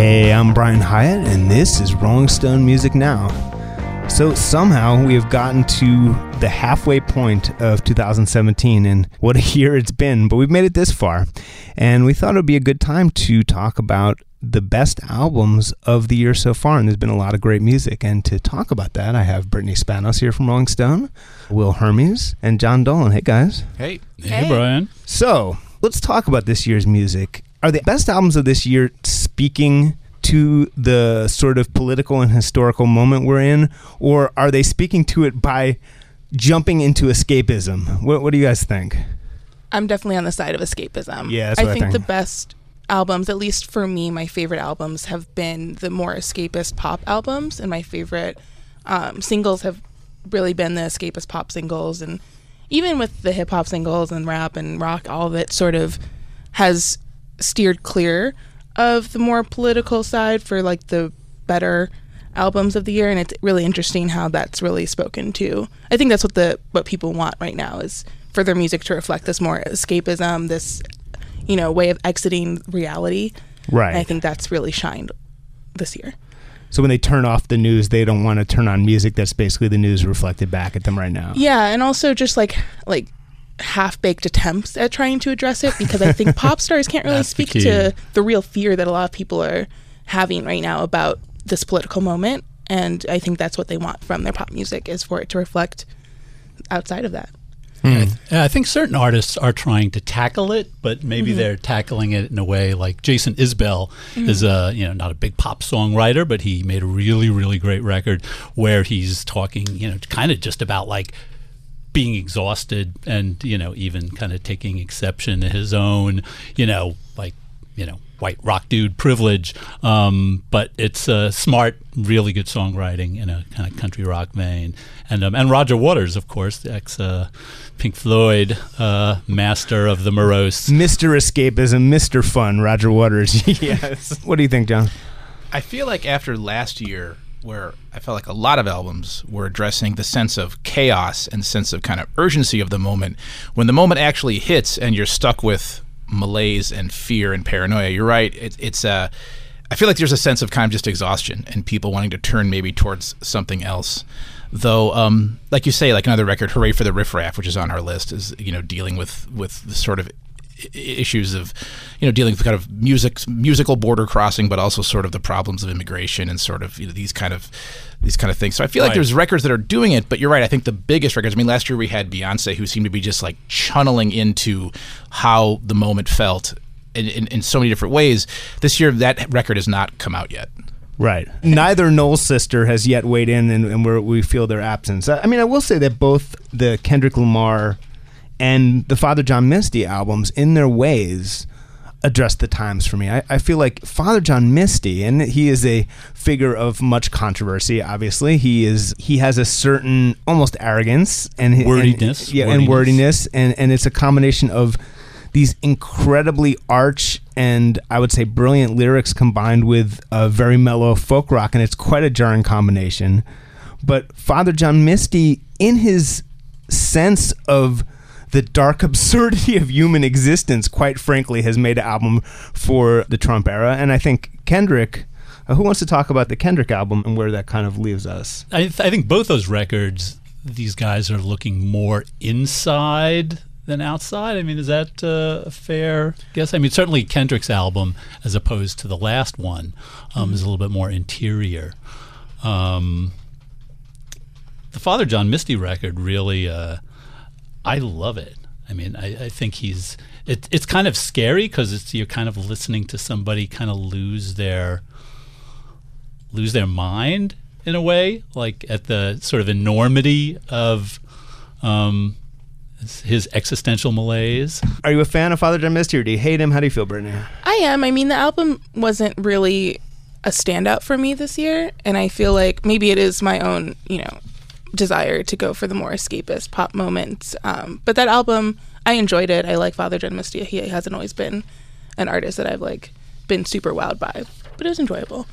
Hey, I'm Brian Hyatt, and this is Rolling Stone Music Now. So, somehow we have gotten to the halfway point of 2017, and what a year it's been, but we've made it this far. And we thought it would be a good time to talk about the best albums of the year so far, and there's been a lot of great music. And to talk about that, I have Brittany Spanos here from Rolling Stone, Will Hermes, and John Dolan. Hey, guys. Hey. Hey, Brian. So, let's talk about this year's music. Are the best albums of this year speaking to the sort of political and historical moment we're in, or are they speaking to it by jumping into escapism? What, what do you guys think? I'm definitely on the side of escapism. Yeah, that's I what I think think. the best albums, at least for me, my favorite albums have been the more escapist pop albums, and my favorite um, singles have really been the escapist pop singles, and even with the hip hop singles and rap and rock, all of it sort of has steered clear of the more political side for like the better albums of the year and it's really interesting how that's really spoken to i think that's what the what people want right now is for their music to reflect this more escapism this you know way of exiting reality Right. and i think that's really shined this year So when they turn off the news, they don't want to turn on music that's basically the news reflected back at them right now. yeah and also just like like half-baked attempts at trying to address it because i think pop stars can't really That's the speak to the real fear that a lot of people are having right now about this political moment and i think that's what they want from their pop music is for it to reflect outside of that. Hmm. Yeah, I think certain artists are trying to tackle it, but maybe mm-hmm. they're tackling it in a way like Jason Isbell mm-hmm. is a you know not a big pop songwriter, but he made a really really great record where he's talking you know kind of just about like being exhausted and you know even kind of taking exception to his own you know like you know white rock dude privilege um, but it's uh, smart really good songwriting in a kind of country rock vein and um, and Roger Waters of course the ex uh, Pink Floyd uh, master of the morose Mr. Escapism, Mr. Fun, Roger Waters. yes. What do you think, John? I feel like after last year, where I felt like a lot of albums were addressing the sense of chaos and sense of kind of urgency of the moment, when the moment actually hits and you're stuck with malaise and fear and paranoia, you're right. It, it's Uh, I feel like there's a sense of kind of just exhaustion and people wanting to turn maybe towards something else. Though, um, like you say, like another record, "Hooray for the Riff Raff," which is on our list, is you know dealing with with the sort of issues of you know dealing with kind of music musical border crossing but also sort of the problems of immigration and sort of you know these kind of these kind of things so i feel like Right. there's records that are doing it but you're right i think the biggest records i mean last year we had beyonce who seemed to be just like channeling into how the moment felt in, in, in so many different ways this year that record has not come out yet Right. Neither Noel's sister has yet weighed in, and, and we're, we feel their absence. I I mean, I will say that both the Kendrick Lamar and the Father John Misty albums, in their ways, address the times for me. I, I feel like Father John Misty, and he is a figure of much controversy. Obviously, he is. He has a certain almost arrogance and and- Wordiness. yeah, and Wordiness. wordiness, and and it's a combination of these incredibly arch and I would say brilliant lyrics combined with a very mellow folk rock, and it's quite a jarring combination. But Father John Misty, in his sense of the dark absurdity of human existence, quite frankly, has made an album for the Trump era. And I think Kendrick, uh, who wants to talk about the Kendrick album and where that kind of leaves us? I, th- I think both those records, these guys are looking more inside than outside. I mean, is that uh, a fair guess? I mean, certainly Kendrick's album, as opposed to the last one, um, is a little bit more interior. Um, the Father John Misty record really, uh, I love it. I mean, I, I think he's. It, it's kind of scary because it's you're kind of listening to somebody kind of lose their lose their mind in a way, like at the sort of enormity of um, his existential malaise. Are you a fan of Father John Misty or do you hate him? How do you feel, Brittany? I am. I mean, the album wasn't really a standout for me this year, and I feel like maybe it is my own, you know, desire to go for the more escapist pop moments. Um, but that album, I enjoyed it. I like Father John Misty. He hasn't always been an artist that I've like been super wowed by, but it was enjoyable.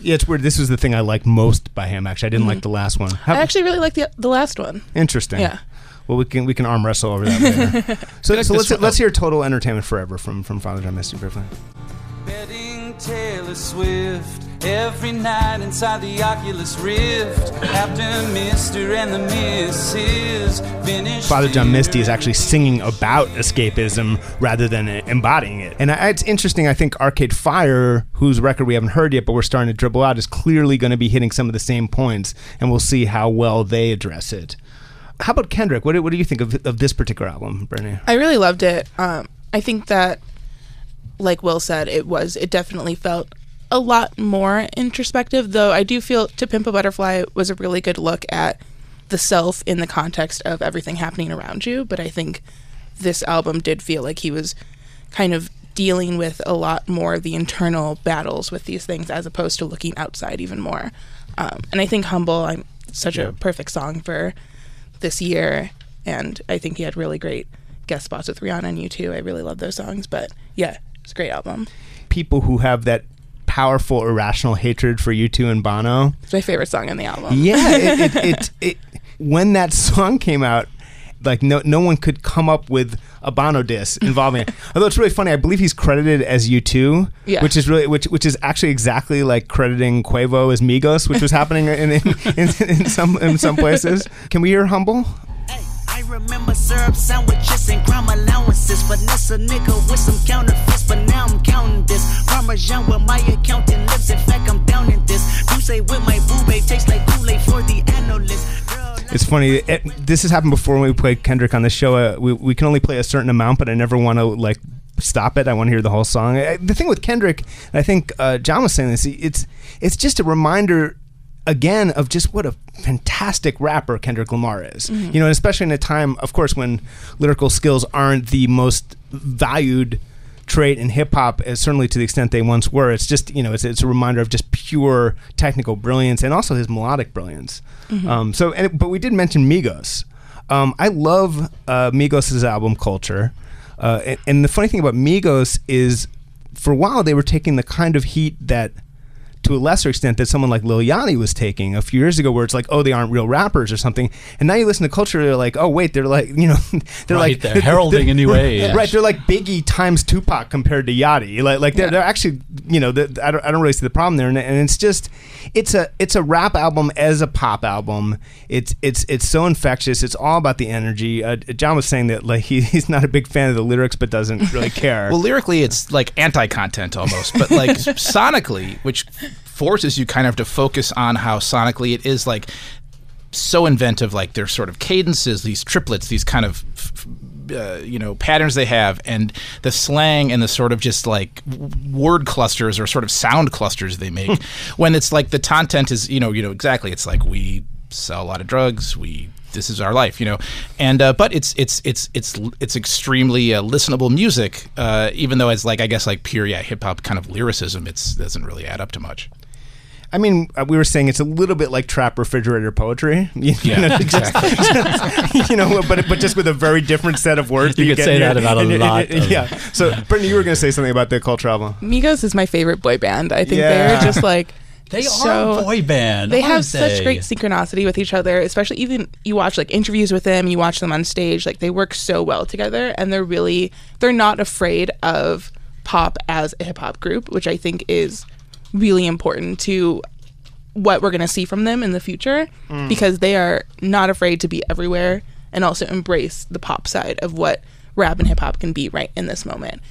Yeah, it's weird. This was the thing I liked most by him. Actually, I didn't like the last one. How, I actually really like the the last one. interesting. Yeah. Well, we can we can arm wrestle over that later. so, so let's let's hear "Total Entertainment Forever" from from Father John Misty briefly. Betting Taylor Swift every night inside the Oculus Rift. After Mr. and the Mrs. finished. Father John Misty is actually singing about escapism rather than embodying it. And it's interesting. I think Arcade Fire, whose record we haven't heard yet, but we're starting to dribble out, is clearly going to be hitting some of the same points, and we'll see how well they address it. How about Kendrick? What do, what do you think of, of this particular album, Brittany? I really loved it. Um, I think that, like Will said, it was it definitely felt a lot more introspective. Though I do feel "To Pimp a Butterfly" was a really good look at the self in the context of everything happening around you. But I think this album did feel like he was kind of dealing with a lot more of the internal battles with these things as opposed to looking outside even more. Um, and I think "Humble" I'm such a perfect song for this year, and I think he had really great guest spots with Rihanna and you too. I really love those songs, but yeah, it's a great album. People who have that powerful, irrational hatred for U2 and Bono. It's my favorite song on the album. Yeah, it, it, it, it, when that song came out, like no no one could come up with a Bono diss involving it. Although it's really funny, I believe he's credited as U2, Yeah. which is really which which is actually exactly like crediting Quavo as Migos, which was happening in in, in, in some in some places. Can we hear "Humble"? I remember syrup sandwiches and crime allowances. Finesse a nigga with some counterfeits, but now I'm counting this. Parmesan with my accountant lips. In fact, I'm down in this. You say with my boo babe tastes like Kool-Aid for the analyst. Girl, It's funny. It, this has happened before when we played Kendrick on the show. Uh, we, we can only play a certain amount, but I never want to like stop it. I want to hear the whole song. Uh, The thing with Kendrick, I think uh, John was saying this. It's it's just a reminder again of just what a fantastic rapper Kendrick Lamar is. You know, especially in a time, of course, when lyrical skills aren't the most valued trait in hip hop, as certainly to the extent they once were. It's just you know, it's it's a reminder of just pure technical brilliance and also his melodic brilliance. Um, so, and, but we did mention Migos. Um, I love uh, Migos' album Culture, uh, and, and the funny thing about Migos is, for a while they were taking the kind of heat that to a lesser extent that someone like Lil Yachty was taking a few years ago, where it's like, oh, they aren't real rappers or something. And now you listen to culture, they're like, oh, wait, they're like, you know, they're Right, like they're heralding a new age. right? They're like Biggie times Tupac compared to Yachty. Like, like they're, they're actually, you know, the, I don't, I don't really see the problem there. And, and it's just, it's a, it's a rap album as a pop album. It's, it's, it's so infectious. It's all about the energy. Uh, John was saying that like he, he's not a big fan of the lyrics, but doesn't really care. Well, lyrically, it's like anti-content almost, but like sonically, which forces you kind of to focus on how sonically it is like so inventive. Like their sort of cadences, these triplets, these kind of uh, you know patterns they have, and the slang and the sort of just like w- word clusters or sort of sound clusters they make. when it's like the content is you know you know exactly. It's like we sell a lot of drugs. We this is our life, you know, and uh, but it's it's it's it's it's extremely uh, listenable music, uh, even though it's like I guess like pure yeah hip hop kind of lyricism. It's doesn't really add up to much. I mean, uh, we were saying it's a little bit like trap refrigerator poetry. You Yeah, know, exactly. you know, but but just with a very different set of words. You that could get say in that about a in your- lot in- of- yeah. So, Brittany, you were going to say something about the culture album. Migos is my favorite boy band. I think Yeah. they're just like They so, are a boy band. They aren't have such great synchronicity with each other, especially even you watch like interviews with them, you watch them on stage, like they work so well together and they're really they're not afraid of pop as a hip hop group, which I think is really important to what we're going to see from them in the future because they are not afraid to be everywhere and also embrace the pop side of what rap and hip hop can be right in this moment.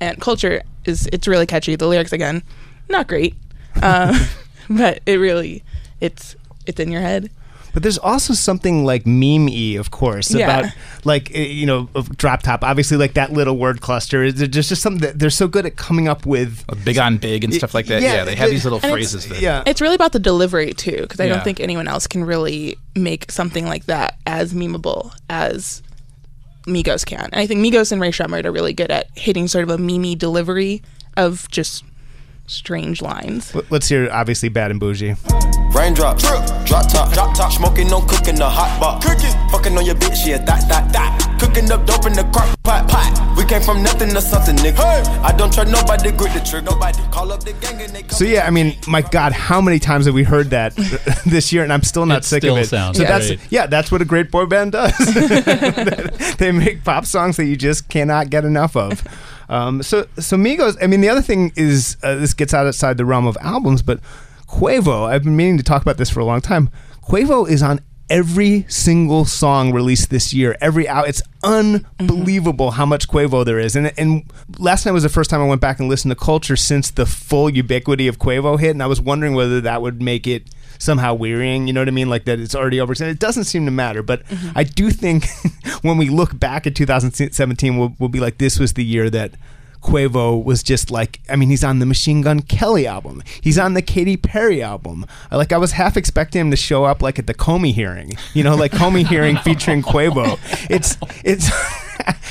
And culture is it's really catchy. The lyrics again, not great, uh, but it really it's it's in your head. But there's also something like meme-y, of course, Yeah. about like eh, you know, of drop top. Obviously, like that little word cluster. There's just just something that they're so good at coming up with. Big on big and stuff like that. Yeah, Yeah, they have the- these little and it's- phrases that Yeah, It's really about the delivery too, because I Yeah. don't think anyone else can really make something like that as memeable as Migos can. And I think Migos and Ray Shremmerd are really good at hitting sort of a mimi delivery of just strange lines. L- Let's hear obviously Bad and Bougie. Raindrop, drop top, drop top, smoking on cooking the hot pot, cooking, fucking on your bitch, yeah, that, that, that, cooking up dope in the crock pot, pot. We came from nothing to something, nigga. I don't trust nobody, grip the trigger, nobody call up the gang and they come So yeah, I mean, my God, how many times have we heard that this year? And I'm still not It sick still of it. sounds so great. that's yeah, that's what a great boy band does. they make pop songs that you just cannot get enough of. Um, so so Migos. I mean, the other thing is uh, this gets outside the realm of albums, but Quavo. I've been meaning to talk about this for a long time. Quavo is on every single song released this year. Every out, it's unbelievable how much Quavo there is. And and last night was the first time I went back and listened to Culture since the full ubiquity of Quavo hit, and I was wondering whether that would make it somehow wearying. You know what I mean? Like that it's already over. And it doesn't seem to matter, but mm-hmm. I do think when we look back at 2017, we'll, we'll be like, this was the year that. Quavo was just like I mean he's on the Machine Gun Kelly album. He's on the Katy Perry album. Like I was half expecting him to show up like at the Comey hearing. You know, like Comey hearing featuring Quavo. It's it's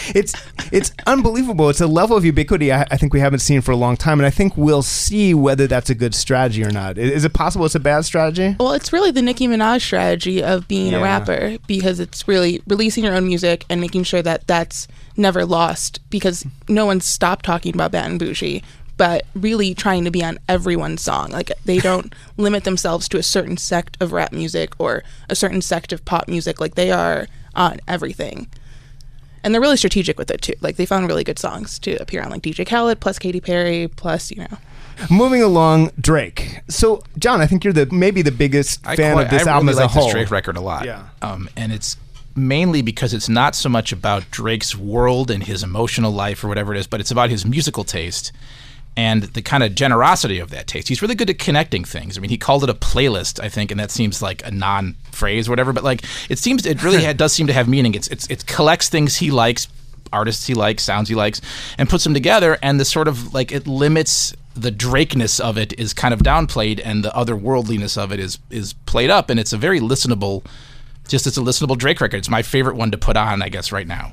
it's it's unbelievable. It's a level of ubiquity I, I think we haven't seen for a long time and I think we'll see whether that's a good strategy or not. I- Is it possible it's a bad strategy? Well, it's really the Nicki Minaj strategy of being Yeah. a rapper because it's really releasing your own music and making sure that that's never lost because no one's stopped talking about Bat and Bougie, but really trying to be on everyone's song. Like they don't limit themselves to a certain sect of rap music or a certain sect of pop music. Like they are on everything. And they're really strategic with it too. Like they found really good songs to appear on, like DJ Khaled plus Katy Perry plus you know. Moving along, Drake. So, John, I think you're the maybe the biggest I fan quite- of this I album really as a like whole. This Drake record a lot. Yeah. Um, and it's mainly because it's not so much about Drake's world and his emotional life or whatever it is, but it's about his musical taste and the kind of generosity of that taste. He's really good at connecting things. I mean, he called it a playlist, I think, and that seems like a non-phrase or whatever, but like it seems it really ha- does seem to have meaning. It's it's it collects things he likes, artists he likes, sounds he likes, and puts them together. And the sort of like it limits the Drakeness of it is kind of downplayed, and the otherworldliness of it is is played up, and it's a very listenable. Just it's a listenable Drake record. It's my favorite one to put on, I guess, right now.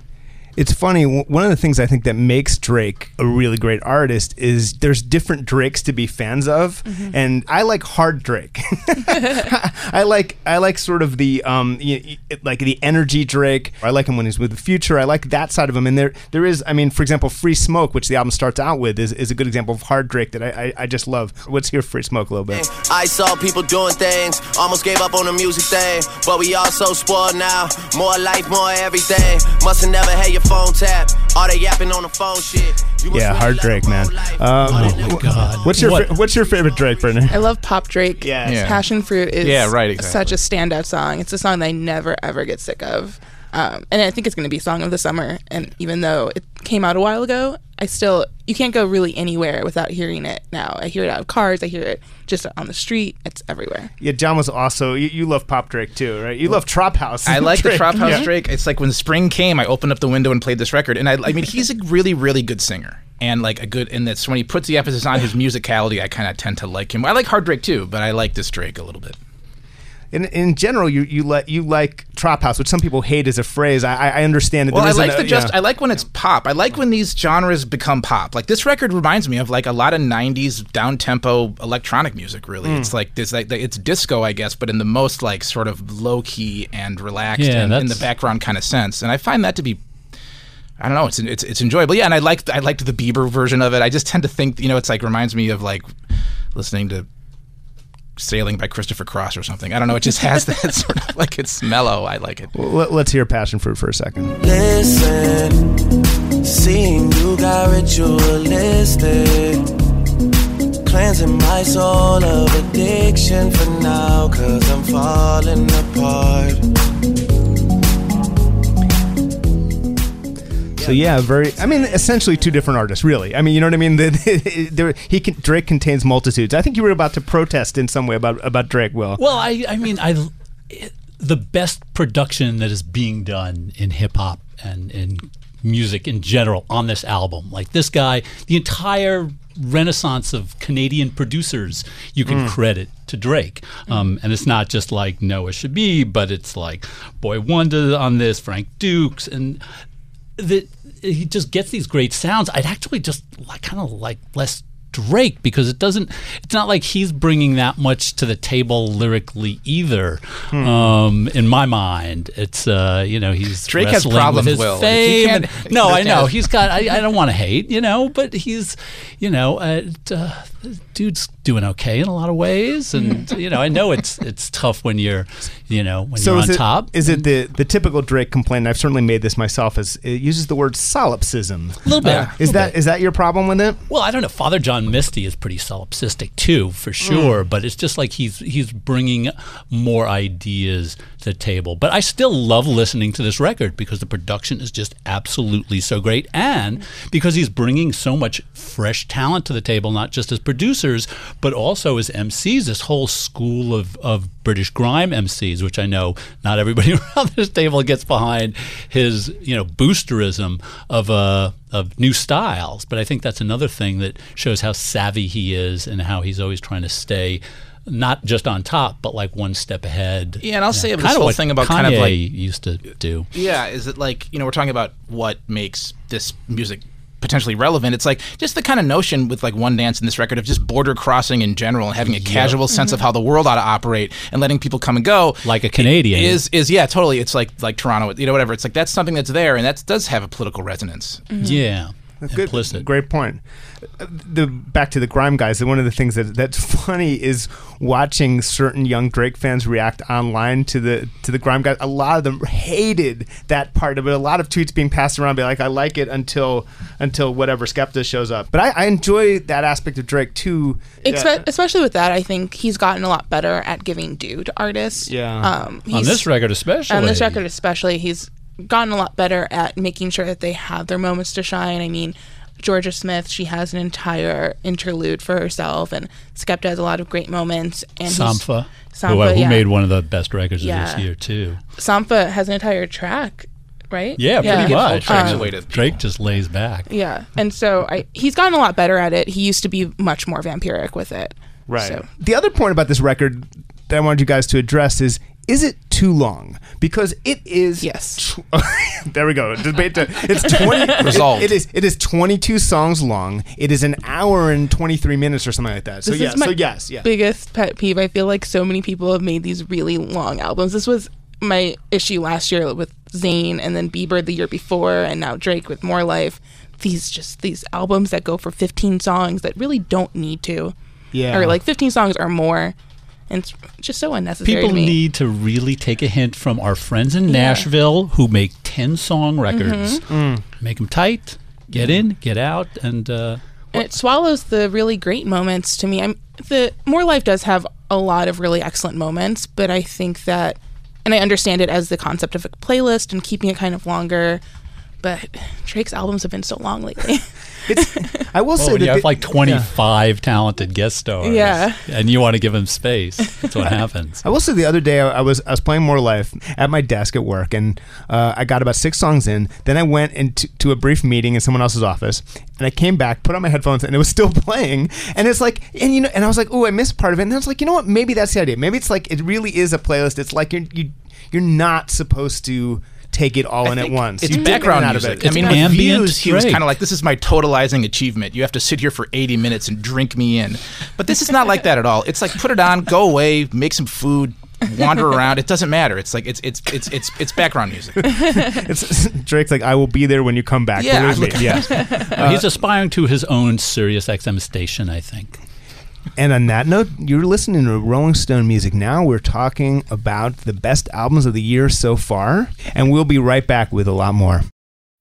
It's funny. One of the things I think that makes Drake a really great artist is there's different Drakes to be fans of, and I like hard Drake. I like I like sort of the um y- y- like the energy Drake. I like him when he's with the Future. I like that side of him. And there there is I mean, for example, Free Smoke, which the album starts out with, is, is a good example of hard Drake that I, I I just love. Let's hear Free Smoke a little bit. I saw people doing things, almost gave up on the music thing. But we all so spoiled now. More life, more everything. Must have never had your phone tapped. All they yapping on the phone shit. You Yeah, really hard Drake, man. Um, Oh my God. What's your What- fa- what's your favorite Drake, Brittany? I love Pop Drake. Yes. Yeah. Passion Fruit is Yeah, right, exactly. such a standout song. It's a song that I never ever get sick of. Um, and I think it's going to be song of the summer. And even though it came out a while ago, I still you can't go really anywhere without hearing it now. I hear it out of cars. I hear it just on the street. It's everywhere. Yeah, John was also you, you love Pop Drake too, right? You love Trop House. I like the Drake. Trop House Yeah. Drake. It's like when spring came, I opened up the window and played this record, and I, I mean, he's a really, really good singer, and like a good. And that's when he puts the emphasis on his musicality, I kind of tend to like him. I like Hard Drake too, but I like this Drake a little bit. In, in general, you you like you like Trop House, which some people hate as a phrase. I, I I understand it. Well, There I like a- the just. yeah. I like when it's pop. I like when these genres become pop. Like this record reminds me of like a lot of '90s down tempo electronic music. Really, Hmm. it's like this. Like it's disco, I guess, but in the most like sort of low key and relaxed Yeah, and in the background kind of sense. And I find that to be. I don't know. It's it's it's enjoyable. Yeah, and I liked I liked the Bieber version of it. I just tend to think you know it's like reminds me of like listening to Sailing by Christopher Cross or something. I don't know. It just has that sort of like it's mellow. I like it. Well, let, let's hear Passion Fruit for a second. Listen, seeing you got ritualistic. Cleansing my soul of addiction for now, cause I'm falling apart. So yeah, very. I mean, essentially two different artists, really. I mean, you know what I mean? The, there, he can, Drake contains multitudes. I think you were about to protest in some way about about Drake. Will Well, I, I mean, I, it, the best production that is being done in hip hop and in music in general on this album. Like this guy, the entire renaissance of Canadian producers you can credit to Drake. Um, and it's not just like Noah Shabib, but it's like Boy Wonder on this, Frank Dukes, and that he just gets these great sounds. I'd actually just like, kind of like less Drake because it doesn't. It's not like he's bringing that much to the table lyrically either. Hmm. Um, in my mind, it's uh, you know he's Drake has problems, with his Will. Fame. and- no, I know he's got. I, I don't want to hate, you know, but he's, you know, uh, uh, dude's doing okay in a lot of ways, and you know, I know it's it's tough when you're, you know, when So you're is on it, top. is it the the typical Drake complaint? I've certainly made this myself. Is it uses the word solipsism? A little bit. Is little that bit. is that your problem with it? Well, I don't know. Father John Misty is pretty solipsistic too, for Mm. sure. But it's just like he's he's bringing more ideas to the table. But I still love listening to this record because the production is just absolutely so great, and because he's bringing so much fresh talent to the table, not just as producers, but also as MCs. This whole school of of British grime MCs, which I know not everybody around this table gets behind his you know boosterism of uh of new styles. But I think that's another thing that shows how savvy he is and how he's always trying to stay not just on top, but like one step ahead. Yeah, and I'll say this Kinda whole thing about Kanye kind of like used to do. Yeah, is it like you know we're talking about what makes this music potentially relevant? It's like just the kind of notion with like one dance in this record of just border crossing in general and having a casual sense of mm-hmm. how the world ought to operate and letting people come and go. Like a Canadian. is is yeah, totally. It's like like Toronto, you know, whatever. It's like that's something that's there and that does have a political resonance. Yeah. Good, Implicit. great point. The back to the grime guys. One of the things that that's funny is watching certain young Drake fans react online to the to the grime guys. A lot of them hated that part of it. A lot of tweets being passed around, be like, "I like it until until whatever Skepta shows up." But I, I enjoy that aspect of Drake too. Expe- especially with that, I think he's gotten a lot better at giving due to artists. Yeah. Um, on he's- this record especially. on this record especially he's gotten a lot better at making sure that they have their moments to shine i mean georgia smith she has an entire interlude for herself and skepta has a lot of great moments and Sampha, Sampha, who, who yeah. made one of the best records Yeah. of this year too. Sampha has an entire track right Yeah, pretty Yeah. Full much. Um, Drake just lays back. yeah and so I, he's gotten a lot better at it he used to be much more vampiric with it Right. so. The other point about this record that I wanted you guys to address is is it too long? Because it is. Yes. tw- there we go. Debate. To, it's twenty. Resolved. It, it is. It is twenty-two songs long. It is an hour and twenty-three minutes or something like that. So This yes. is so yes. Yeah. biggest pet peeve. I feel like so many people have made these really long albums. This was my issue last year with Zayn and then Bieber the year before and now Drake with More Life. These just these albums that go for 15 songs that really don't need to. Yeah. Or like 15 songs or more. And it's just so unnecessary People to me. need to really take a hint from our friends in Nashville who make 10 song records. Mm-hmm. Make them tight, get in, get out, and uh, and it swallows the really great moments to me. I'm the More Life does have a lot of really excellent moments, but I think that and I understand it as the concept of a playlist and keeping it kind of longer. But Drake's albums have been so long lately. I will oh, say that you have like 25 talented guest stars. Yeah. And you want to give them space. That's what happens. I will say the other day I I was I was playing More Life at my desk at work and uh, I got about six songs in. Then I went into to a brief meeting in someone else's office and I came back, put on my headphones, and it was still playing. And it's like, and you know, and I was like, oh, I missed part of it. And I was like, you know what? Maybe that's the idea. Maybe it's like it really is a playlist. It's like you're you you're not supposed to take it all in at once. It's You background and out of music. it. I mean, It's with ambient views, he was kind of like, "This is my totalizing achievement. You have to sit here for 80 minutes and drink me in." But this is not like that at all. It's like put it on, go away, make some food, wander around. It doesn't matter. It's like it's it's it's it's it's background music. It's, Drake's like, I will be there when you come back. Yeah, Believe me. look- Yeah. Uh, He's aspiring to his own Sirius XM station, I think. And on that note, you're listening to Rolling Stone Music Now. We're talking about the best albums of the year so far, and we'll be right back with a lot more.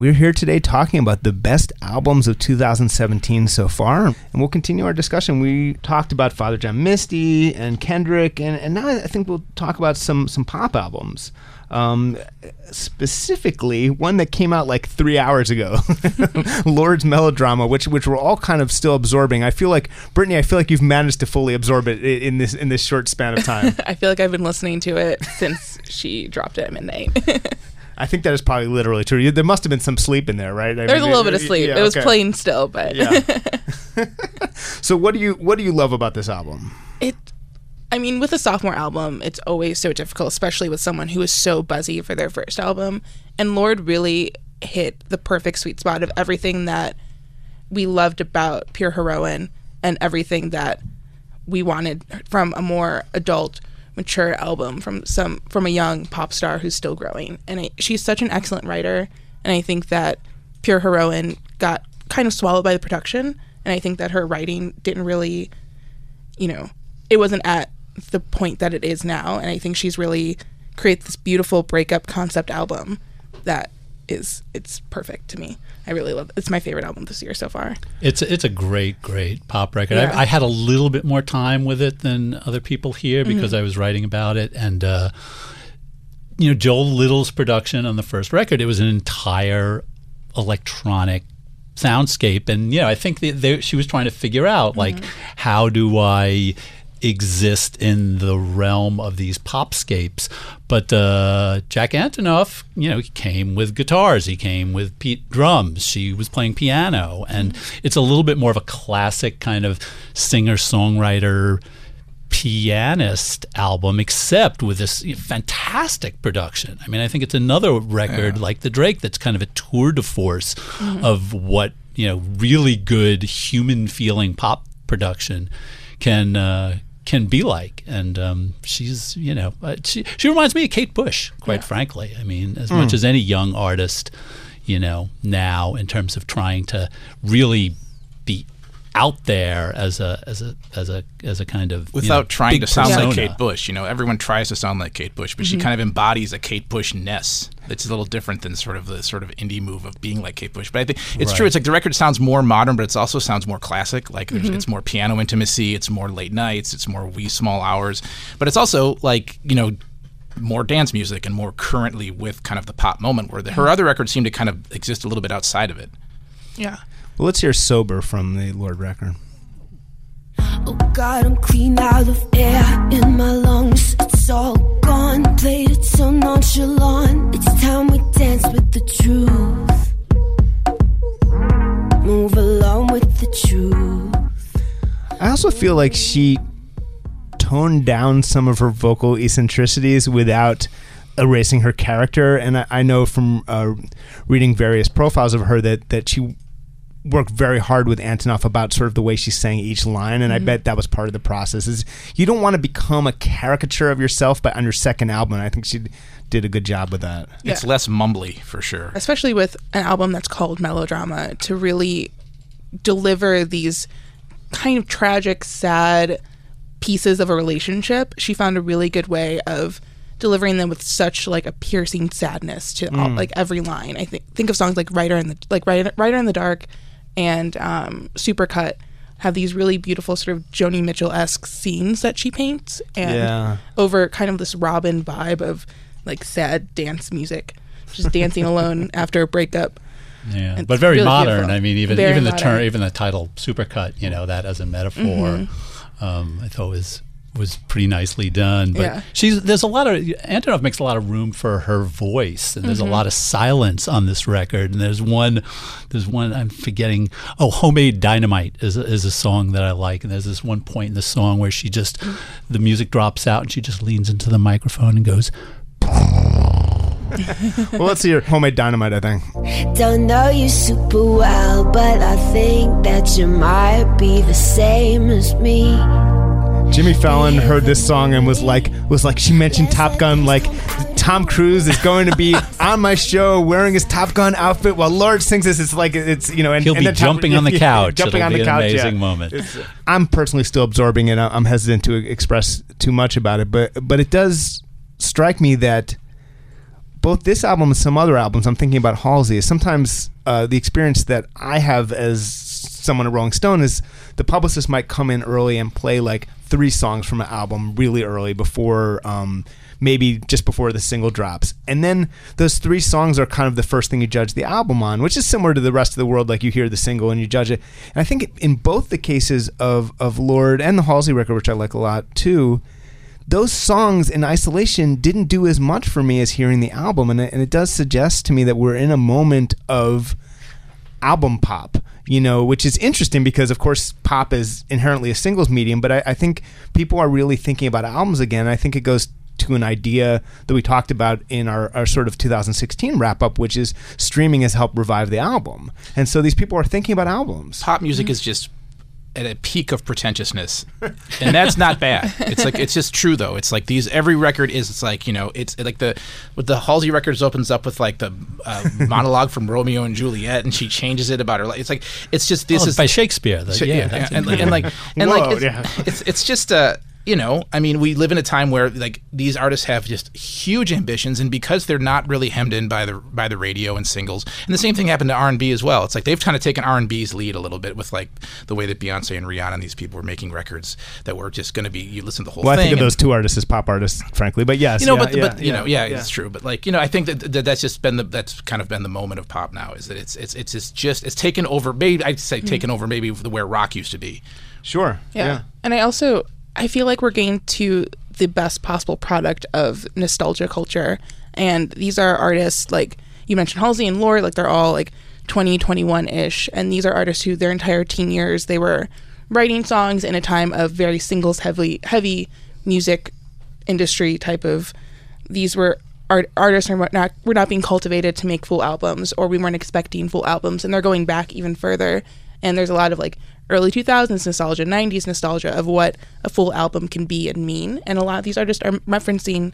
We're here today talking about the best albums of 2017 so far, and we'll continue our discussion. We talked about Father John Misty and Kendrick, and, and now I think we'll talk about some some pop albums. Um, specifically, one that came out like three hours ago, Lord's Melodrama, which which we're all kind of still absorbing. I feel like Brittany, I feel like you've managed to fully absorb it in this in this short span of time. I feel like I've been listening to it since she dropped it at midnight. I think that is probably literally true. There must have been some sleep in there, right? I There's a mean, little bit of sleep. yeah, it was okay. plain still, but Yeah. So what do you what do you love about this album? it I mean, with a sophomore album, it's always so difficult, especially with someone who is so buzzy for their first album. And Lord really hit the perfect sweet spot of everything that we loved about Pure Heroine and everything that we wanted from a more adult, mature album from some from a young pop star who's still growing. And I, she's such an excellent writer, and I think that Pure Heroine got kind of swallowed by the production. And I think that her writing didn't really you know, it wasn't at the point that it is now. And I think she's really created this beautiful breakup concept album that is it's perfect to me. I really love it. It's my favorite album this year so far. It's a, it's a great great pop record. Yeah. I, I had a little bit more time with it than other people here because Mhm. I was writing about it, and uh, you know Joel Little's production on the first record. It was an entire electronic soundscape, and you know I think that they, she was trying to figure out like how do I exist in the realm of these popscapes. But uh, Jack Antonoff, you know, he came with guitars. He came with pe- drums. She was playing piano, and it's a little bit more of a classic kind of singer songwriter pianist album, except with this fantastic production. I mean, I think it's another record like the Drake that's kind of a tour de force Mhm. of what you know really good human feeling pop production can uh, can be like. And um, she's you know uh, she she reminds me of Kate Bush, quite frankly. I mean, as much Mm. as any young artist, you know, now in terms of trying to really out there as a as a as a as a kind of you without know, trying to sound like. Kate Bush. You know, everyone tries to sound like Kate Bush, but she Mhm. kind of embodies a Kate Bush ness. It's a little different than sort of the sort of indie move of being like Kate Bush. But I think it's true. It's like the record sounds more modern, but it also sounds more classic. Like there's, Mhm. it's more piano intimacy. It's more late nights. It's more wee small hours. But it's also like you know more dance music and more currently with kind of the pop moment where the, her Mhm. other records seem to kind of exist a little bit outside of it. Yeah. Well, let's hear "Sober" from the Lord record. Oh God, I'm clean out of air in my lungs. It's all gone. Played it so nonchalant. It's time we dance with the truth. Move along with the truth. I also feel like she toned down some of her vocal eccentricities without erasing her character. And I, I know from uh, reading various profiles of her that that she worked very hard with Antonoff about sort of the way she sang each line, and I Mhm. bet that was part of the process. Is you don't want to become a caricature of yourself, but on your second album, I think she did a good job with that. It's less mumbly for sure. especially with an album that's called melodrama to really deliver these kind of tragic sad pieces of a relationship she found a really good way of delivering them with such like a piercing sadness to all, Mm. like every line i think think of songs like writer in the like writer, writer in the dark and um, supercut have these really beautiful sort of joni mitchell-esque scenes that she paints and Yeah. over kind of this robin vibe of like sad dance music just dancing alone after a breakup Yeah, It's but very really modern. beautiful. I mean, even Very even the modern. term, even the title "supercut," you know, that as a metaphor, Mhm. um, I thought was was pretty nicely done. But Yeah. she's there's a lot of Antonov makes a lot of room for her voice, and there's Mhm. a lot of silence on this record. And there's one, there's one I'm forgetting. Oh, "Homemade Dynamite" is a, is a song that I like, and there's this one point in the song where she just the music drops out and she just leans into the microphone and goes. well, let's hear "Homemade Dynamite." I think. Don't know you super well, but I think that you might be the same as me. Jimmy Fallon heard this song and was like, was like, she mentioned Top Gun, like Tom Cruise is going to be on my show wearing his Top Gun outfit while Lord sings this. It's like it's you know, and He'll and be then Tom- jumping on the yeah, couch. jumping It'll on the an couch. amazing yeah. moment. It's- I'm personally still absorbing it. I'm hesitant to express too much about it, but but it does strike me that both this album and some other albums, I'm thinking about Halsey, is sometimes uh, the experience that I have as someone at Rolling Stone is the publicist might come in early and play like three songs from an album really early before. Um, maybe just before the single drops. And then those three songs are kind of the first thing you judge the album on, which is similar to the rest of the world. Like you hear the single and you judge it. And I think in both the cases of, of Lord and the Halsey record, which I like a lot too, those songs in isolation didn't do as much for me as hearing the album. And it, and it does suggest to me that we're in a moment of album pop you know, which is interesting because, of course, pop is inherently a singles medium, but I, I, think people are really thinking about albums again. I think it goes to an idea that we talked about in our, our sort of 2016 wrap up, which is streaming has helped revive the album. And so these people are thinking about albums. Pop music mm-hmm. is just at a peak of pretentiousness, and that's not bad. It's like it's just true though. It's like these every record is. It's like you know it's like the with the Halsey records opens up with like the uh, monologue from Romeo and Juliet, and she changes it about her life. It's like it's just this oh, is by Shakespeare. The, yeah, yeah and, and, and, like and Whoa, like it's, yeah. it's, it's just uh you know, I mean, we live in a time where like these artists have just huge ambitions, and because they're not really hemmed in by the by the radio and singles, and the same thing happened to R and B as well. It's like they've kind of taken R and B's lead a little bit with like the way that Beyonce and Rihanna and these people were making records that were just going to be you listen to the whole well, thing. I think of those two artists as pop artists, frankly, but yes, you know, yeah, but, yeah, but you yeah, know, yeah, it's true. But like you know, I think that, that that's just been the that's kind of been the moment of pop now is that it's it's it's just, just it's taken over. Maybe I'd say mm-hmm. taken over maybe where rock used to be. Sure. yeah. and I also I feel like we're getting to the best possible product of nostalgia culture. And these are artists like you mentioned Halsey and Lorde, like they're all like 20, 21 ish. And these are artists who their entire teen years they were writing songs in a time of very singles heavy heavy music industry type of these were art, artists are not we're not being cultivated to make full albums or we weren't expecting full albums and they're going back even further and there's a lot of like early 2000s nostalgia, 90s nostalgia of what a full album can be and mean. And a lot of these artists are referencing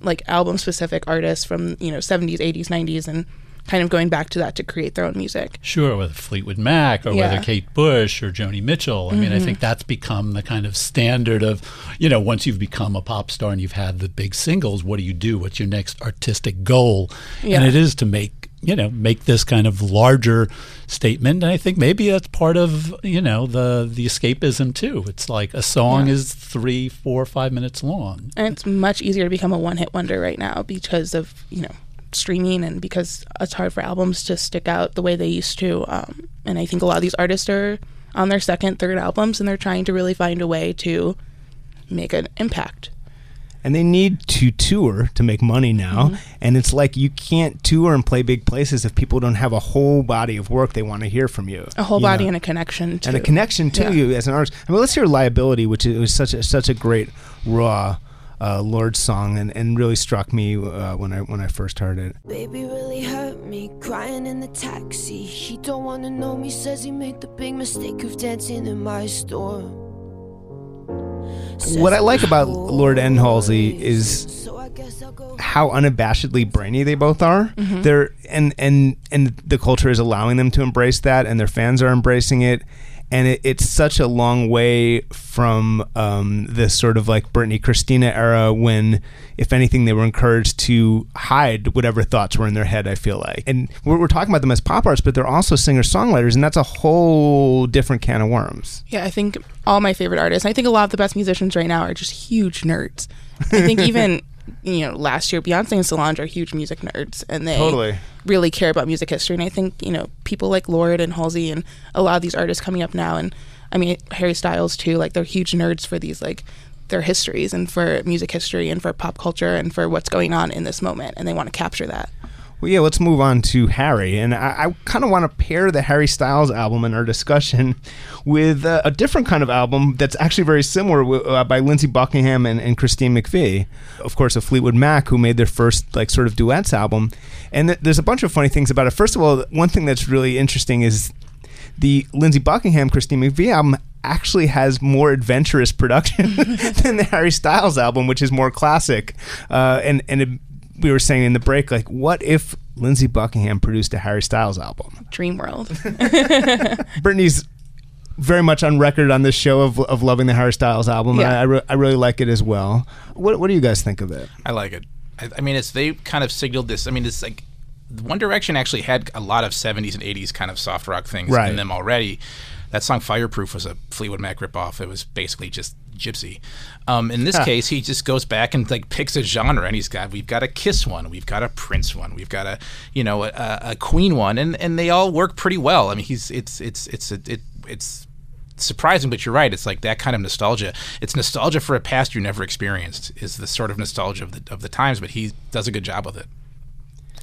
like album specific artists from, you know, 70s, 80s, 90s and kind of going back to that to create their own music. Sure, whether Fleetwood Mac or yeah. whether Kate Bush or Joni Mitchell. I mm-hmm. mean, I think that's become the kind of standard of, you know, once you've become a pop star and you've had the big singles, what do you do? What's your next artistic goal? Yeah. And it is to make you know make this kind of larger statement. And i think maybe that's part of you know the the escapism too. It's like a song yeah. is three four five minutes long. And it's much easier to become a one-hit wonder right now because of you know streaming and because it's hard for albums to stick out the way they used to. Um, and i think a lot of these artists are on their second third albums and they're trying to really find a way to make an impact and they need to tour to make money now. Mm-hmm. And it's like you can't tour and play big places if people don't have a whole body of work they want to hear from you. A whole you body know? and a connection to and a connection to yeah. you as an artist. I mean, let's hear "Liability," which is such a, such a great raw. Uh, Lorde song and, and really struck me uh, when I when I first heard it. Baby really hurt me, crying in the taxi. He don't wanna know me, says he made the big mistake of dancing in my store. What I like about Lord and Halsey is how unabashedly brainy they both are. Mm-hmm. They're and and and the culture is allowing them to embrace that, and their fans are embracing it and it, it's such a long way from um, this sort of like Britney Christina era when, if anything, they were encouraged to hide whatever thoughts were in their head. I feel like, and we're, we're talking about them as pop artists, but they're also singer songwriters, and that's a whole different can of worms. Yeah, I think all my favorite artists. I think a lot of the best musicians right now are just huge nerds. I think even you know, last year Beyonce and Solange are huge music nerds, and they totally. really care about music history. And I think you know people like Lord and Halsey and a lot of these artists coming up now, and I mean Harry Styles too. Like they're huge nerds for these like their histories and for music history and for pop culture and for what's going on in this moment, and they want to capture that. Well, yeah, let's move on to Harry. And I, I kind of want to pair the Harry Styles album in our discussion with uh, a different kind of album that's actually very similar uh, by Lindsey Buckingham and, and Christine McVie. Of course, of Fleetwood Mac, who made their first, like, sort of duets album. And th- there's a bunch of funny things about it. First of all, one thing that's really interesting is the Lindsey Buckingham, Christine McVie album actually has more adventurous production than the Harry Styles album, which is more classic. Uh, and and it, we were saying in the break, like, what if Lindsey Buckingham produced a Harry Styles album? Dream world. Brittany's very much on record on this show of, of loving the Harry Styles album. Yeah. I, I, re- I, really like it as well. What, what do you guys think of it? I like it. I, I mean, it's they kind of signaled this. I mean, it's like One Direction actually had a lot of 70s and 80s kind of soft rock things Right. in them already. That song Fireproof was a Fleetwood Mac ripoff. It was basically just gypsy. Um, in this Huh. case, he just goes back and like picks a genre, and he's got we've got a Kiss one, we've got a Prince one, we've got a you know a, a Queen one, and and they all work pretty well. I mean, he's it's it's it's a, it it's surprising, but you're right. It's like that kind of nostalgia. It's nostalgia for a past you never experienced. Is the sort of nostalgia of the of the times, but he does a good job with it.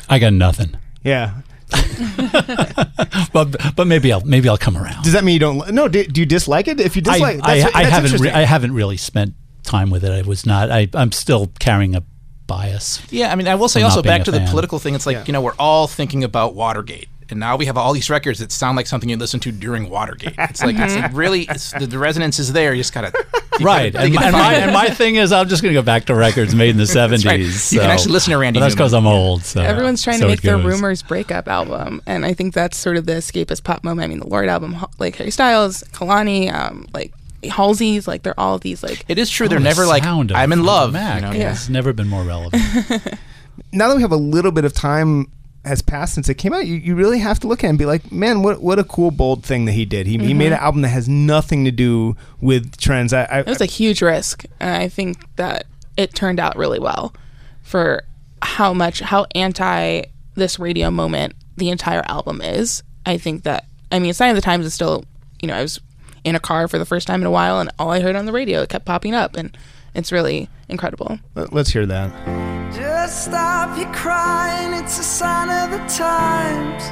I got nothing. Yeah. but but maybe I'll maybe I'll come around. Does that mean you don't? No. Do, do you dislike it? If you I, dislike, I, that's, I that's haven't re- I haven't really spent time with it. I was not. I, I'm still carrying a bias. Yeah, I mean, I will say also back a to the political thing. It's like you know we're all thinking about Watergate, and now we have all these records that sound like something you listen to during Watergate. It's like it's like really it's, the, the resonance is there. You just gotta you Right, gotta and, my, and and, my, and my thing is, I'm just going to go back to records made in the '70s. right. You so- can actually listen to Randy But that's because I'm old. So Everyone's trying so to make their Rumours breakup album, and I think that's sort of the escapist pop moment. I mean, the Lorde album, like Harry Styles, Kehlani, um, like Halsey's, like they're all these like. It is true. Oh, They're the never like I'm in love. Mac you know? Yeah. has never been more relevant. now that we have a little bit of time has passed since it came out, you, you really have to look at it and be like, man, what what a cool, bold thing that he did. He, he made mm-hmm. an album that has nothing to do with trends. I, I, It was a huge risk, and I think that it turned out really well for how much how anti this radio moment the entire album is. I think that I mean, Sign of the Times is still you know I was in a car for the first time in a while, and all I heard on the radio it kept popping up, and it's really incredible. let- let's hear that. Stop your crying, it's a sign of the times.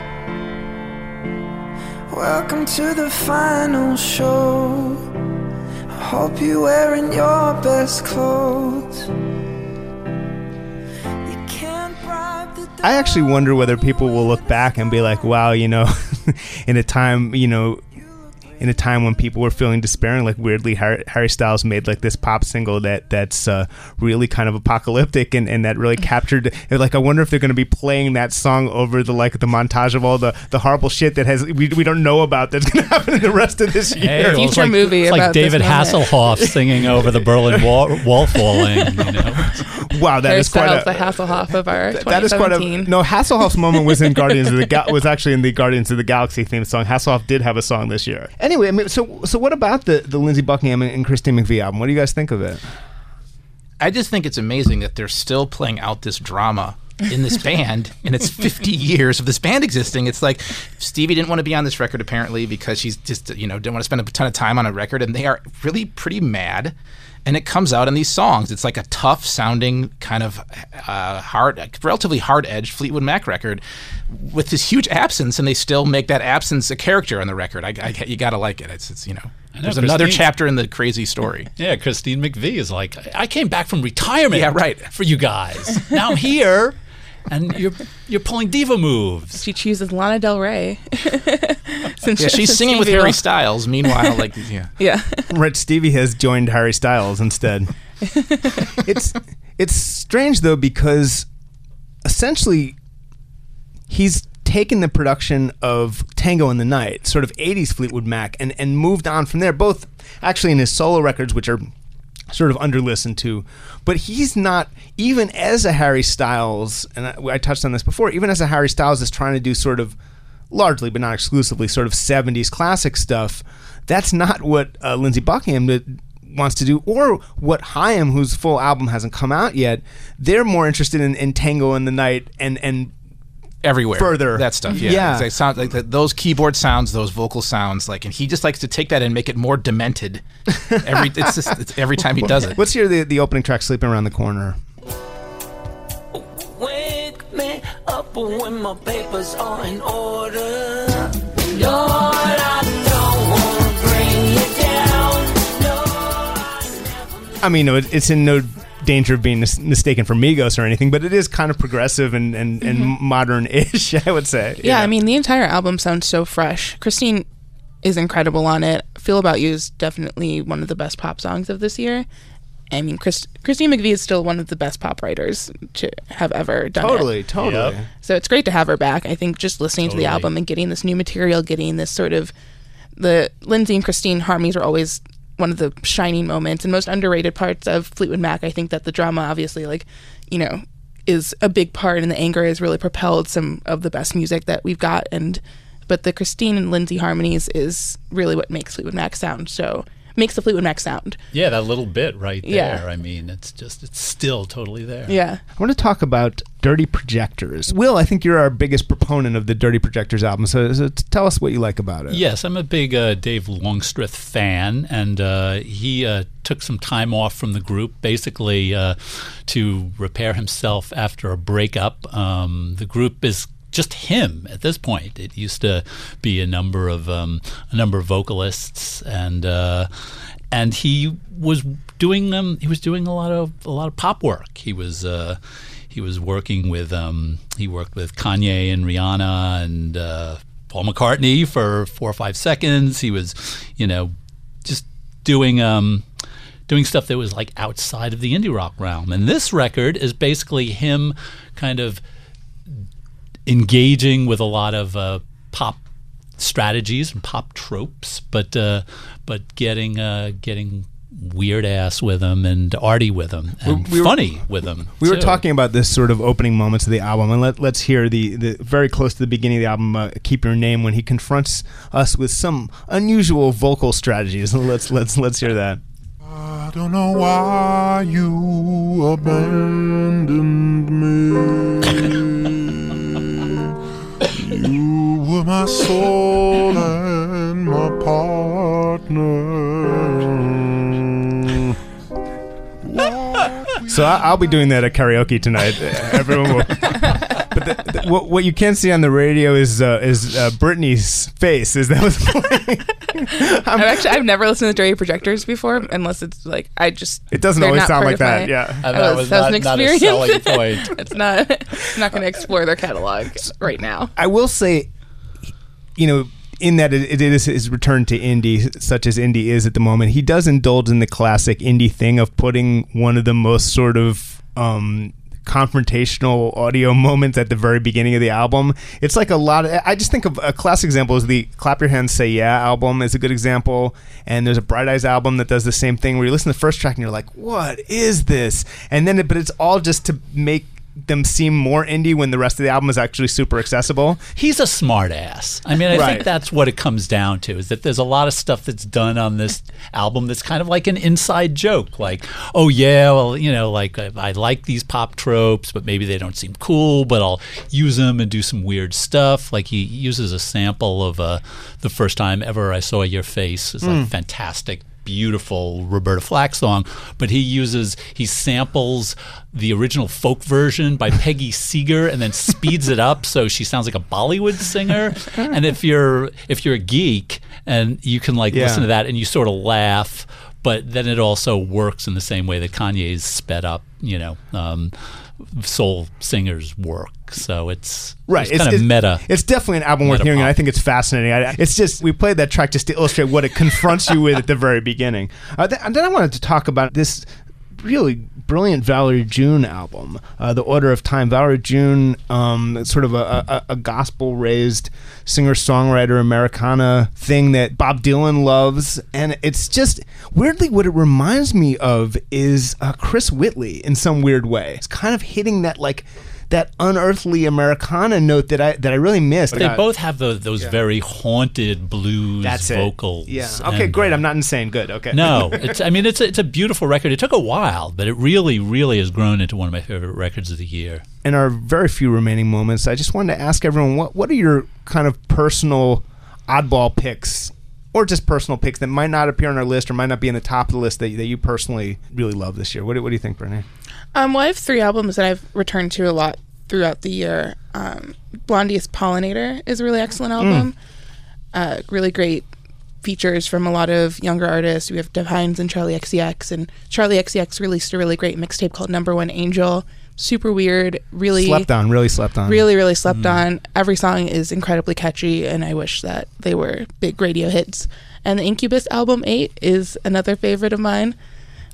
Welcome to the final show. I hope you're wearing your best clothes. You I actually wonder whether people will look back and be like, wow, you know, in a time, you know, in a time when people were feeling despairing, like weirdly Harry, Harry Styles made like this pop single that that's uh, really kind of apocalyptic and, and that really captured. Like, I wonder if they're going to be playing that song over the like the montage of all the, the horrible shit that has we, we don't know about that's going to happen in the rest of this year. Hey, well, it's Future like, movie it's like about this David moment. Hasselhoff singing over the Berlin Wall, wall falling. You know? wow, that Harry is quite Styles, a the Hasselhoff of our that is quite a 2017. no. Hasselhoff's moment was in Guardians of the Ga- was actually in the Guardians of the Galaxy theme song. Hasselhoff did have a song this year. Anyway, I mean, so so what about the the Lindsey Buckingham and, and Christine McVie album? What do you guys think of it? I just think it's amazing that they're still playing out this drama in this band, and it's 50 years of this band existing. It's like Stevie didn't want to be on this record apparently because she's just you know didn't want to spend a ton of time on a record, and they are really pretty mad. And it comes out in these songs. It's like a tough sounding kind of uh, hard, relatively hard edged Fleetwood Mac record with this huge absence, and they still make that absence a character on the record. I, I, you got to like it. It's, it's you know, know, there's another chapter in the crazy story. Yeah, Christine McVie is like, I came back from retirement. Yeah, right. For you guys, now I'm here, and you're you're pulling diva moves. she chooses Lana Del Rey. since Yeah, she's since singing with Harry Will- Styles. Meanwhile, like yeah. Yeah. Rich Stevie has joined Harry Styles instead. it's it's strange though because essentially he's taken the production of Tango in the Night, sort of 80s Fleetwood Mac, and, and moved on from there, both actually in his solo records, which are sort of under listened to. But he's not, even as a Harry Styles, and I, I touched on this before, even as a Harry Styles is trying to do sort of largely, but not exclusively, sort of 70s classic stuff, that's not what uh, Lindsey Buckingham did, wants to do, or what Haim, whose full album hasn't come out yet, they're more interested in, in Tango in the Night and, and everywhere. Further. that stuff. Yeah, Yeah. It sounds like that, those keyboard sounds, those vocal sounds, like, and he just likes to take that and make it more demented. Every it's just it's every time he does it. Let's hear the, the opening track, Sleeping Around the Corner. Wake me up when my papers are in order. Lord, I don't wanna bring you down. I mean, no, it's in no danger of being mis- mistaken for Migos or anything, but it is kind of progressive and, and, and mm-hmm. modern-ish, I would say. Yeah, I mean, the entire album sounds so fresh. Christine is incredible on it. Feel About You is definitely one of the best pop songs of this year. I mean, Chris, Christine McVie is still one of the best pop writers to have ever done it. Totally, totally. So it's great to have her back. I think just listening to the album and getting this new material, getting this sort of the Lindsey and Christine harmonies are always one of the shining moments and most underrated parts of Fleetwood Mac. I think that the drama, obviously, like you know, is a big part, and the anger has really propelled some of the best music that we've got. And but the Christine and Lindsey harmonies is really what makes Fleetwood Mac sound so makes the Fleetwood Mac sound. Yeah, that little bit right there. Yeah. I mean, it's just it's still totally there. Yeah. I want to talk about Dirty Projectors. Will, I think you're our biggest proponent of the Dirty Projectors album, so, so tell us what you like about it. Yes, I'm a big uh, Dave Longstreth fan, and uh, he uh, took some time off from the group, basically uh, to repair himself after a breakup. Um, the group is just him at this point. It used to be a number of um, a number of vocalists, and uh, and he was doing um, he was doing a lot of a lot of pop work. He was. Uh, he was working with um, he worked with Kanye and Rihanna and uh, Paul McCartney for four or five seconds. He was, you know, just doing um, doing stuff that was like outside of the indie rock realm. And this record is basically him kind of engaging with a lot of uh, pop strategies and pop tropes, but uh, but getting uh, getting weird ass with them and arty with them and We- we were- funny with them. We were talking about this sort of opening moments of the album, and let, let's hear the, the very close to the beginning of the album, uh, "Keep Your Name," when he confronts us with some unusual vocal strategies. Let's let's let's hear that. I don't know why you abandoned me. You were my soul and my partner. So I, I'll be doing that at karaoke tonight. Everyone will. But the, the, what, what you can't see on the radio is uh, is uh, Brittany's face. Is that what's playing? I've actually I've never listened to Dirty Projectors before, unless it's like I just It doesn't always sound like that, my- yeah. And that that was, was that was not- an not a selling point. it's not. I'm not going to explore their catalog right now. I will say, you know, in that it, it is his return to indie, such as indie is at the moment. He does indulge in the classic indie thing of putting one of the most sort of um, confrontational audio moments at the very beginning of the album. It's like a lot of. I just think of a classic example is the "Clap Your Hands, Say Yeah" album is a good example, and there's a Bright Eyes album that does the same thing where you listen to the first track and you're like, "What is this?" And then, it, but it's all just to make them seem more indie when the rest of the album is actually super accessible. He's a smart ass. I mean, I Right. think that's what it comes down to is that there's a lot of stuff that's done on this album that's kind of like an inside joke. Like, oh, yeah, well, you know, like I, I like these pop tropes, but maybe they don't seem cool, but I'll use them and do some weird stuff. Like, he uses a sample of uh, the first time ever I saw your face. It's like Mm. fantastic beautiful Roberta Flack song, but he uses he samples the original folk version by Peggy Seeger and then speeds it up so she sounds like a Bollywood singer. and if you're if you're a geek and you can like Yeah. listen to that and you sort of laugh, but then it also works in the same way that Kanye's sped up, you know, um, soul singers work. So it's Right, it's, kind of meta. It's definitely an album worth hearing, and. I think it's fascinating. I, it's just we played that track just to illustrate what it confronts you with at the very beginning. Uh, th- and then I wanted to talk about this really brilliant Valerie June album, uh, The Order of Time. Valerie June, um, sort of a, a, a gospel raised singer songwriter Americana thing that Bob Dylan loves, and it's just weirdly what it reminds me of is uh, Chris Whitley in some weird way. It's kind of hitting that like that unearthly Americana note that I that I really missed. But they both have those, those very haunted blues That's it. vocals. Yeah. Okay. and, great. I'm not insane. Good. Okay. no, it's. I mean, it's a, it's a beautiful record. It took a while, but it really, really has grown into one of my favorite records of the year. in our very few remaining moments, I just wanted to ask everyone what what are your kind of personal oddball picks, or just personal picks that might not appear on our list or might not be in the top of the list that, that you personally really love this year. What do, what do you think, Brittany? Um, well, I have three albums that I've returned to a lot throughout the year. Um, Blondie's Pollinator is a really excellent album. Uh, really great features from a lot of younger artists. We have Dev Hynes and Charli XCX, and Charli XCX released a really great mixtape called Number One Angel. Super weird, really Slept on, really slept on. really really slept on every song is incredibly catchy and i wish that they were big radio hits and the incubus album 8 is another favorite of mine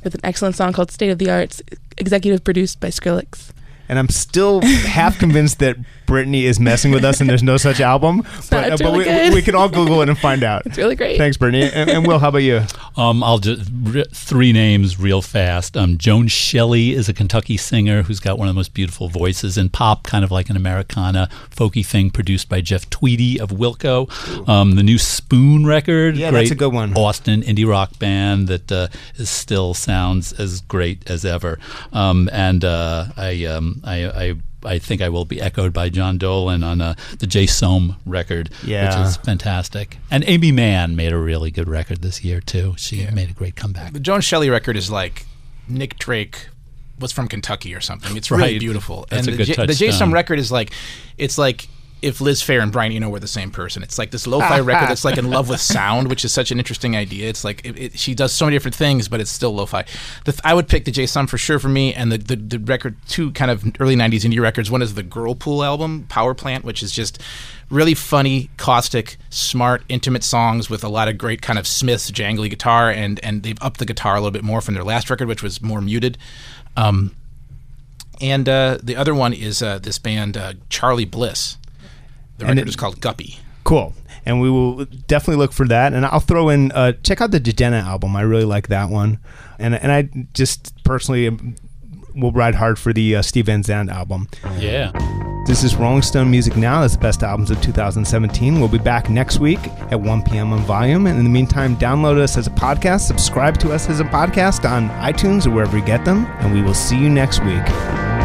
with an excellent song called state of the arts executive produced by skrillex. And I'm still half convinced that Brittany is messing with us and there's no such album. But, it's uh, but really we, good. we can all Google it and find out. It's really great. Thanks, Brittany. And, and Will, how about you? Um, I'll just re- three names real fast. Um, Joan Shelley is a Kentucky singer who's got one of the most beautiful voices in pop, kind of like an Americana folky thing, produced by Jeff Tweedy of Wilco. Um, the new Spoon record, Yeah, great that's a good one. Austin indie rock band that uh, is still sounds as great as ever. Um, and uh, I, um, I, I. I think I will be echoed by Jon Dolan on uh, the Jay Som record, Yeah. which is fantastic. And Aimee Mann made a really good record this year too. She made a great comeback. The Joan Shelley record is like Nick Drake was from Kentucky or something. It's really beautiful. That's and a the, good J- the Jay Som touchstone. record is like, it's like if Liz Phair and Brian Eno were the same person. It's like this lo-fi record that's like in love with sound, which is such an interesting idea. It's like it, it, she does so many different things, but it's still lo-fi. The I would pick the Jay Som for sure for me, and the, the the record two kind of early '90s indie records. One is the Girlpool album, Power Plant, which is just really funny, caustic, smart, intimate songs with a lot of great kind of Smiths jangly guitar, and and they've upped the guitar a little bit more from their last record, which was more muted. Um, and uh, the other one is uh, this band uh, Charly Bliss. The And record it- is called Guppy. Cool. And we will definitely look for that. And I'll throw in uh, check out the Jidenna album. I really like that one. And and I just personally will ride hard for the uh, Steve Van Zandt album. Yeah. This is Rolling Stone Music Now. That's the best albums of 2017. We'll be back next week at 1 p.m. on Volume. And in the meantime, download us as a podcast, subscribe to us as a podcast on iTunes or wherever you get them. And we will see you next week.